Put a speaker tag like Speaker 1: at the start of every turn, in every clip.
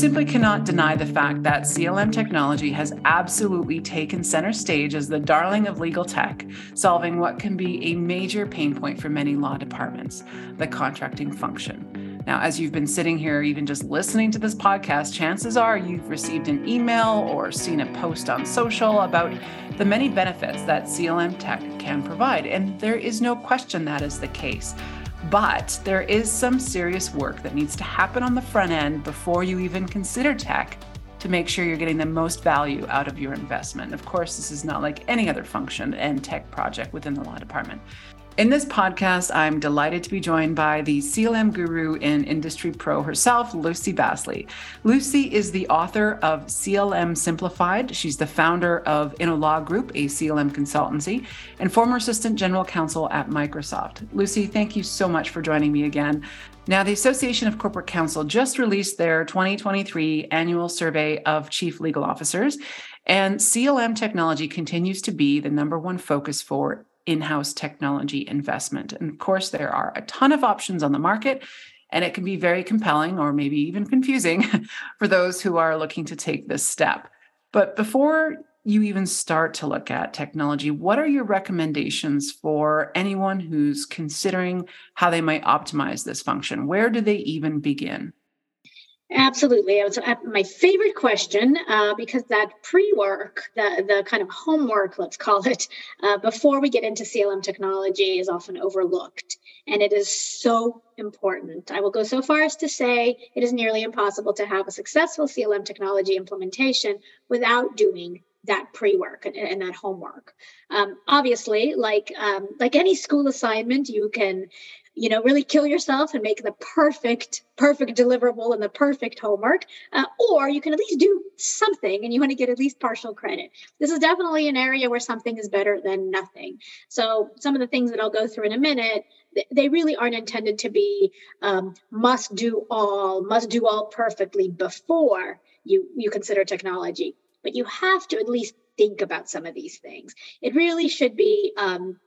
Speaker 1: simply cannot deny the fact that CLM technology has absolutely taken center stage as the darling of legal tech, solving what can be a major pain point for many law departments the contracting function. Now, as you've been sitting here, even just listening to this podcast, chances are you've received an email or seen a post on social about the many benefits that CLM tech can provide. And there is no question that is the case. But there is some serious work that needs to happen on the front end before you even consider tech to make sure you're getting the most value out of your investment. Of course, this is not like any other function and tech project within the law department. In this podcast, I'm delighted to be joined by the CLM guru and industry pro herself, Lucy Bassli. Lucy is the author of CLM Simplified. She's the founder of InnoLaw Group, a CLM consultancy, and former assistant general counsel at Microsoft. Lucy, thank you so much for joining me again. Now, the Association of Corporate Counsel just released their 2023 annual survey of chief legal officers, and CLM technology continues to be the number one focus for in house technology investment. And of course, there are a ton of options on the market, and it can be very compelling or maybe even confusing for those who are looking to take this step. But before you even start to look at technology, what are your recommendations for anyone who's considering how they might optimize this function? Where do they even begin?
Speaker 2: Absolutely. Uh, my favorite question uh, because that pre work, the, the kind of homework, let's call it, uh, before we get into CLM technology is often overlooked. And it is so important. I will go so far as to say it is nearly impossible to have a successful CLM technology implementation without doing that pre-work and, and that homework. Um, obviously, like um, like any school assignment, you can you know really kill yourself and make the perfect perfect deliverable and the perfect homework uh, or you can at least do something and you want to get at least partial credit. This is definitely an area where something is better than nothing. So some of the things that i'll go through in a minute they really aren't intended to be um, must do all must do all perfectly before you you consider technology but you have to at least think about some of these things. It really should be um,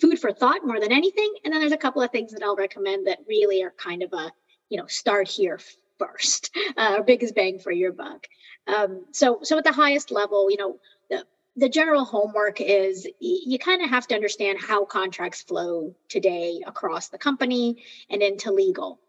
Speaker 2: food for thought more than anything. And then there's a couple of things that I'll recommend that really are kind of a, you know, start here first, uh, biggest bang for your buck. Um, so, so at the highest level, you know, the, the general homework is you kind of have to understand how contracts flow today across the company and into legal.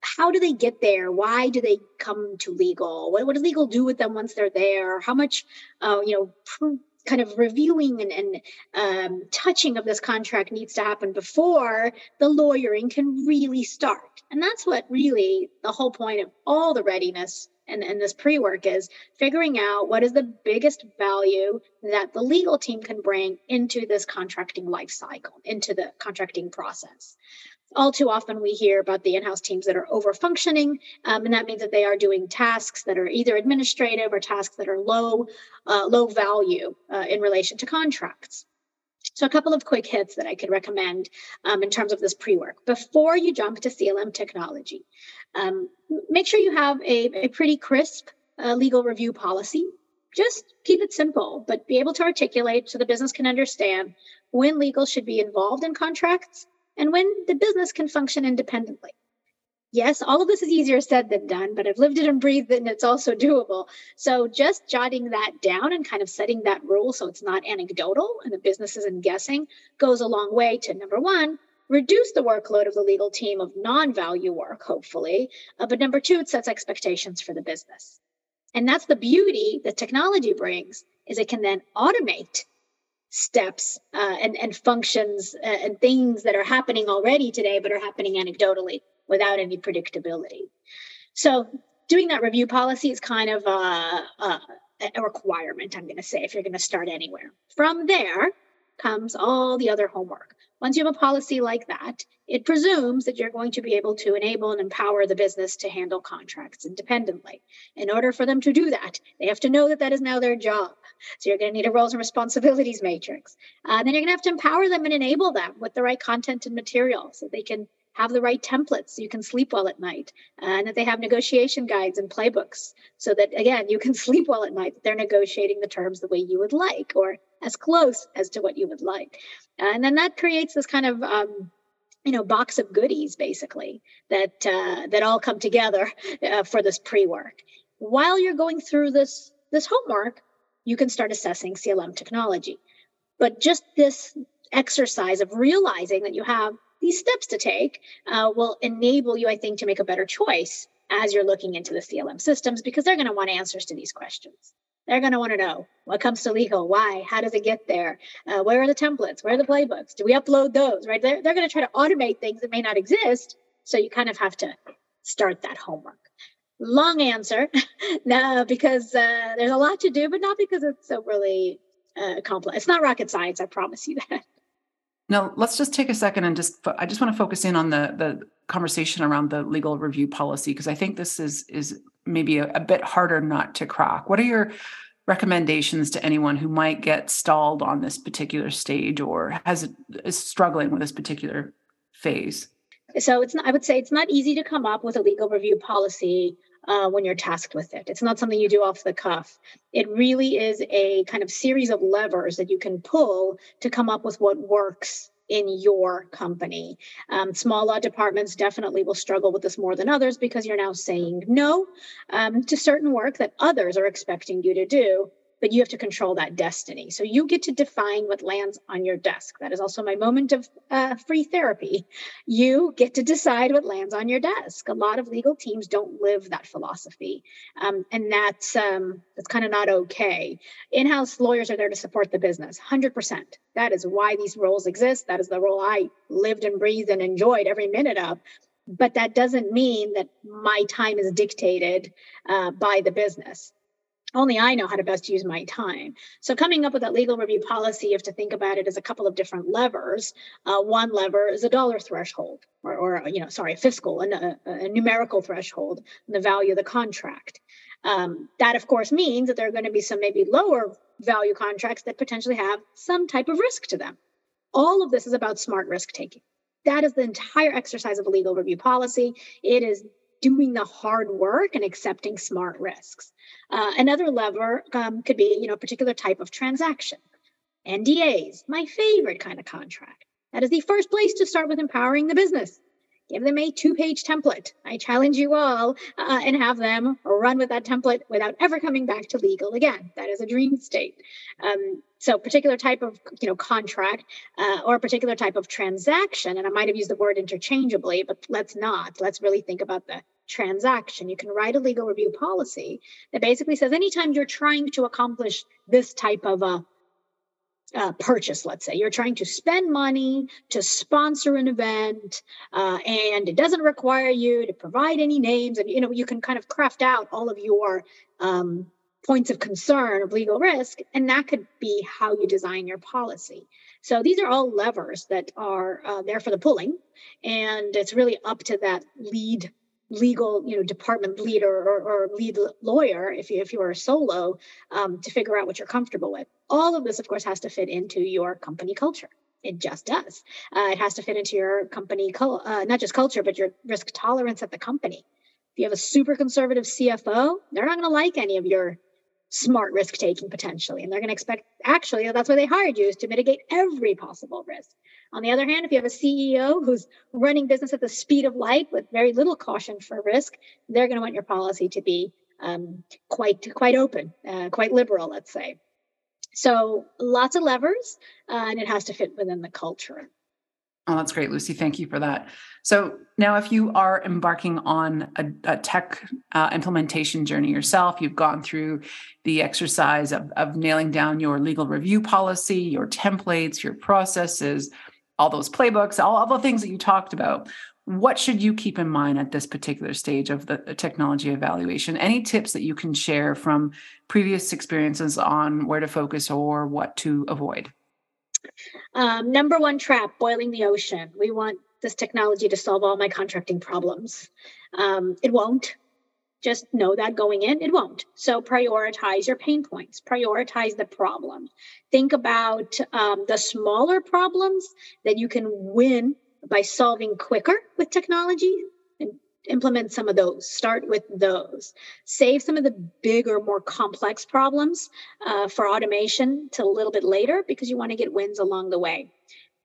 Speaker 2: How do they get there? Why do they come to legal? What, what does legal do with them once they're there? How much, uh, you know, pr- kind of reviewing and, and um, touching of this contract needs to happen before the lawyering can really start. And that's what really the whole point of all the readiness and, and this pre work is figuring out what is the biggest value that the legal team can bring into this contracting life cycle, into the contracting process all too often we hear about the in-house teams that are over functioning um, and that means that they are doing tasks that are either administrative or tasks that are low uh, low value uh, in relation to contracts. So a couple of quick hits that i could recommend um, in terms of this pre-work. Before you jump to clm technology um, make sure you have a, a pretty crisp uh, legal review policy. Just keep it simple but be able to articulate so the business can understand when legal should be involved in contracts and when the business can function independently. Yes, all of this is easier said than done, but I've lived it and breathed it, and it's also doable. So just jotting that down and kind of setting that rule so it's not anecdotal and the business isn't guessing goes a long way to number one, reduce the workload of the legal team of non value work, hopefully. Uh, but number two, it sets expectations for the business. And that's the beauty that technology brings is it can then automate steps uh, and, and functions uh, and things that are happening already today, but are happening anecdotally without any predictability. So doing that review policy is kind of a, a, a requirement, I'm going to say, if you're going to start anywhere. From there comes all the other homework. Once you have a policy like that, it presumes that you're going to be able to enable and empower the business to handle contracts independently. In order for them to do that, they have to know that that is now their job. So you're going to need a roles and responsibilities matrix. Uh, then you're going to have to empower them and enable them with the right content and material so they can have the right templates so you can sleep well at night and that they have negotiation guides and playbooks so that again you can sleep well at night they're negotiating the terms the way you would like or as close as to what you would like and then that creates this kind of um, you know box of goodies basically that uh, that all come together uh, for this pre-work while you're going through this this homework, you can start assessing CLM technology. But just this exercise of realizing that you have these steps to take uh, will enable you, I think, to make a better choice as you're looking into the CLM systems because they're going to want answers to these questions. They're going to want to know what comes to legal, why, how does it get there, uh, where are the templates, where are the playbooks, do we upload those, right? They're, they're going to try to automate things that may not exist. So you kind of have to start that homework. Long answer, no, because uh, there's a lot to do, but not because it's so really uh, complex. It's not rocket science, I promise you that.
Speaker 1: Now, let's just take a second and just I just want to focus in on the the conversation around the legal review policy because I think this is is maybe a, a bit harder not to crack. What are your recommendations to anyone who might get stalled on this particular stage or has is struggling with this particular phase?
Speaker 2: So it's not, I would say it's not easy to come up with a legal review policy uh, when you're tasked with it. It's not something you do off the cuff. It really is a kind of series of levers that you can pull to come up with what works in your company. Um, small law departments definitely will struggle with this more than others because you're now saying no um, to certain work that others are expecting you to do but you have to control that destiny. So you get to define what lands on your desk. That is also my moment of uh, free therapy. You get to decide what lands on your desk. A lot of legal teams don't live that philosophy, um, and that's um, that's kind of not okay. In-house lawyers are there to support the business, hundred percent. That is why these roles exist. That is the role I lived and breathed and enjoyed every minute of but that doesn't mean that my time is dictated uh, by the business only I know how to best use my time. So, coming up with that legal review policy, you have to think about it as a couple of different levers. Uh, one lever is a dollar threshold, or, or you know, sorry, fiscal, a, a numerical threshold, the value of the contract. Um, that, of course, means that there are going to be some maybe lower value contracts that potentially have some type of risk to them. All of this is about smart risk taking. That is the entire exercise of a legal review policy. It is doing the hard work and accepting smart risks. Uh, another lever um, could be, you know, a particular type of transaction. NDAs, my favorite kind of contract. That is the first place to start with empowering the business. Give them a two page template. I challenge you all uh, and have them run with that template without ever coming back to legal again. That is a dream state. Um, so, particular type of you know contract uh, or a particular type of transaction, and I might have used the word interchangeably, but let's not. Let's really think about the transaction. You can write a legal review policy that basically says anytime you're trying to accomplish this type of a uh, purchase, let's say you're trying to spend money to sponsor an event, uh, and it doesn't require you to provide any names, and you know you can kind of craft out all of your um, points of concern of legal risk, and that could be how you design your policy. So these are all levers that are uh, there for the pulling, and it's really up to that lead legal you know department leader or, or lead lawyer if you if you are solo um, to figure out what you're comfortable with. All of this of course has to fit into your company culture. It just does. Uh, it has to fit into your company uh, not just culture but your risk tolerance at the company. If you have a super conservative cfo they're not going to like any of your smart risk taking potentially. And they're going to expect, actually, that's why they hired you is to mitigate every possible risk. On the other hand, if you have a CEO who's running business at the speed of light with very little caution for risk, they're going to want your policy to be um, quite quite open, uh, quite liberal, let's say. So lots of levers, uh, and it has to fit within the culture.
Speaker 1: Oh, that's great, Lucy. Thank you for that. So now, if you are embarking on a, a tech uh, implementation journey yourself, you've gone through the exercise of, of nailing down your legal review policy, your templates, your processes, all those playbooks, all, all the things that you talked about. What should you keep in mind at this particular stage of the, the technology evaluation? Any tips that you can share from previous experiences on where to focus or what to avoid?
Speaker 2: Um, number one trap boiling the ocean. We want this technology to solve all my contracting problems. Um, it won't. Just know that going in, it won't. So prioritize your pain points, prioritize the problem. Think about um, the smaller problems that you can win by solving quicker with technology implement some of those start with those save some of the bigger more complex problems uh, for automation to a little bit later because you want to get wins along the way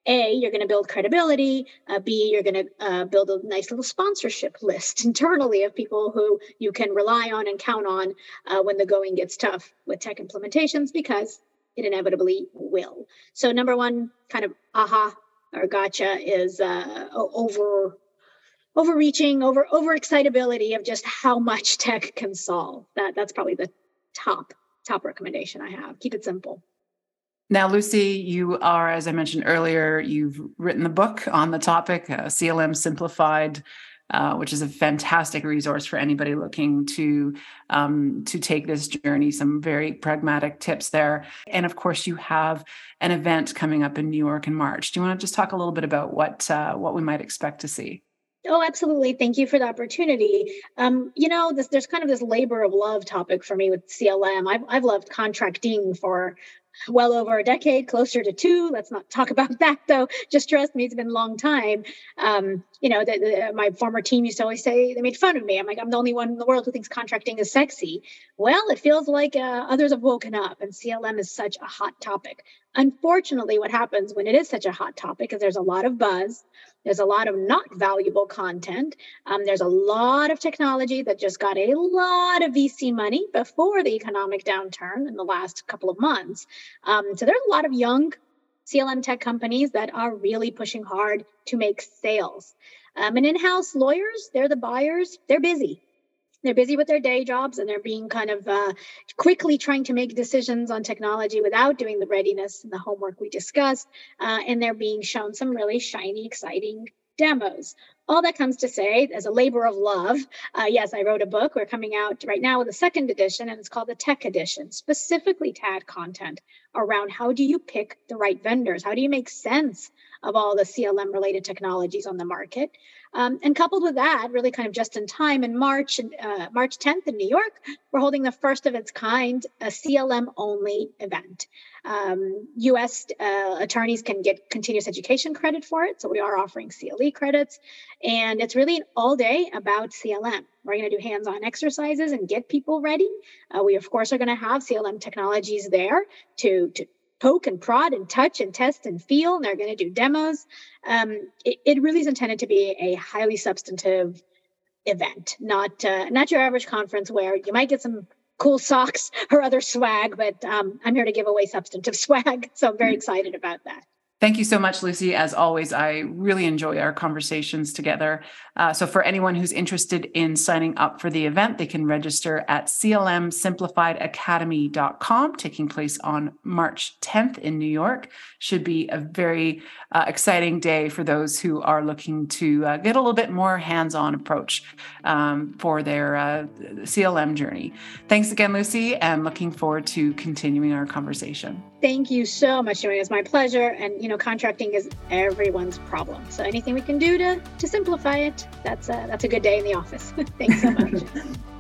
Speaker 2: A, you're going to build credibility. Uh, B, you're going to uh, build a nice little sponsorship list internally of people who you can rely on and count on uh, when the going gets tough with tech implementations because it inevitably will. So, number one kind of aha or gotcha is uh, over overreaching, over overexcitability of just how much tech can solve. That that's probably the top top recommendation I have. Keep it simple.
Speaker 1: Now, Lucy, you are, as I mentioned earlier, you've written the book on the topic, uh, CLM Simplified, uh, which is a fantastic resource for anybody looking to um, to take this journey. Some very pragmatic tips there, and of course, you have an event coming up in New York in March. Do you want to just talk a little bit about what uh, what we might expect to see?
Speaker 2: Oh, absolutely. Thank you for the opportunity. Um, you know, this, there's kind of this labor of love topic for me with CLM. I've, I've loved contracting for well over a decade, closer to two. Let's not talk about that though. Just trust me, it's been a long time. Um, you know, the, the, my former team used to always say they made fun of me. I'm like, I'm the only one in the world who thinks contracting is sexy. Well, it feels like uh, others have woken up, and CLM is such a hot topic. Unfortunately, what happens when it is such a hot topic is there's a lot of buzz. There's a lot of not valuable content. Um, there's a lot of technology that just got a lot of VC money before the economic downturn in the last couple of months. Um, so there's a lot of young CLM tech companies that are really pushing hard to make sales. Um, and in house lawyers, they're the buyers, they're busy they're busy with their day jobs and they're being kind of uh, quickly trying to make decisions on technology without doing the readiness and the homework we discussed. Uh, and they're being shown some really shiny, exciting demos. All that comes to say, as a labor of love, uh, yes, I wrote a book. We're coming out right now with a second edition, and it's called the Tech Edition, specifically TAD content around how do you pick the right vendors? How do you make sense of all the CLM related technologies on the market? Um, and coupled with that, really kind of just in time, in March, uh, March 10th in New York, we're holding the first of its kind, a CLM only event. Um, US uh, attorneys can get continuous education credit for it. So we are offering CLE credits. And it's really an all day about CLM. We're going to do hands on exercises and get people ready. Uh, we, of course, are going to have CLM technologies there to, to poke and prod and touch and test and feel. And they're going to do demos. Um, it, it, really is intended to be a highly substantive event, not uh, not your average conference where you might get some cool socks or other swag, but um, I'm here to give away substantive swag. So I'm very mm. excited about that.
Speaker 1: Thank you so much, Lucy. As always, I really enjoy our conversations together. Uh, so, for anyone who's interested in signing up for the event, they can register at clmsimplifiedacademy.com, taking place on March 10th in New York. Should be a very uh, exciting day for those who are looking to uh, get a little bit more hands on approach um, for their uh, CLM journey. Thanks again, Lucy, and looking forward to continuing our conversation.
Speaker 2: Thank you so much, Joanne. It's my pleasure. And you know, contracting is everyone's problem. So anything we can do to to simplify it, that's a that's a good day in the office. Thanks so much.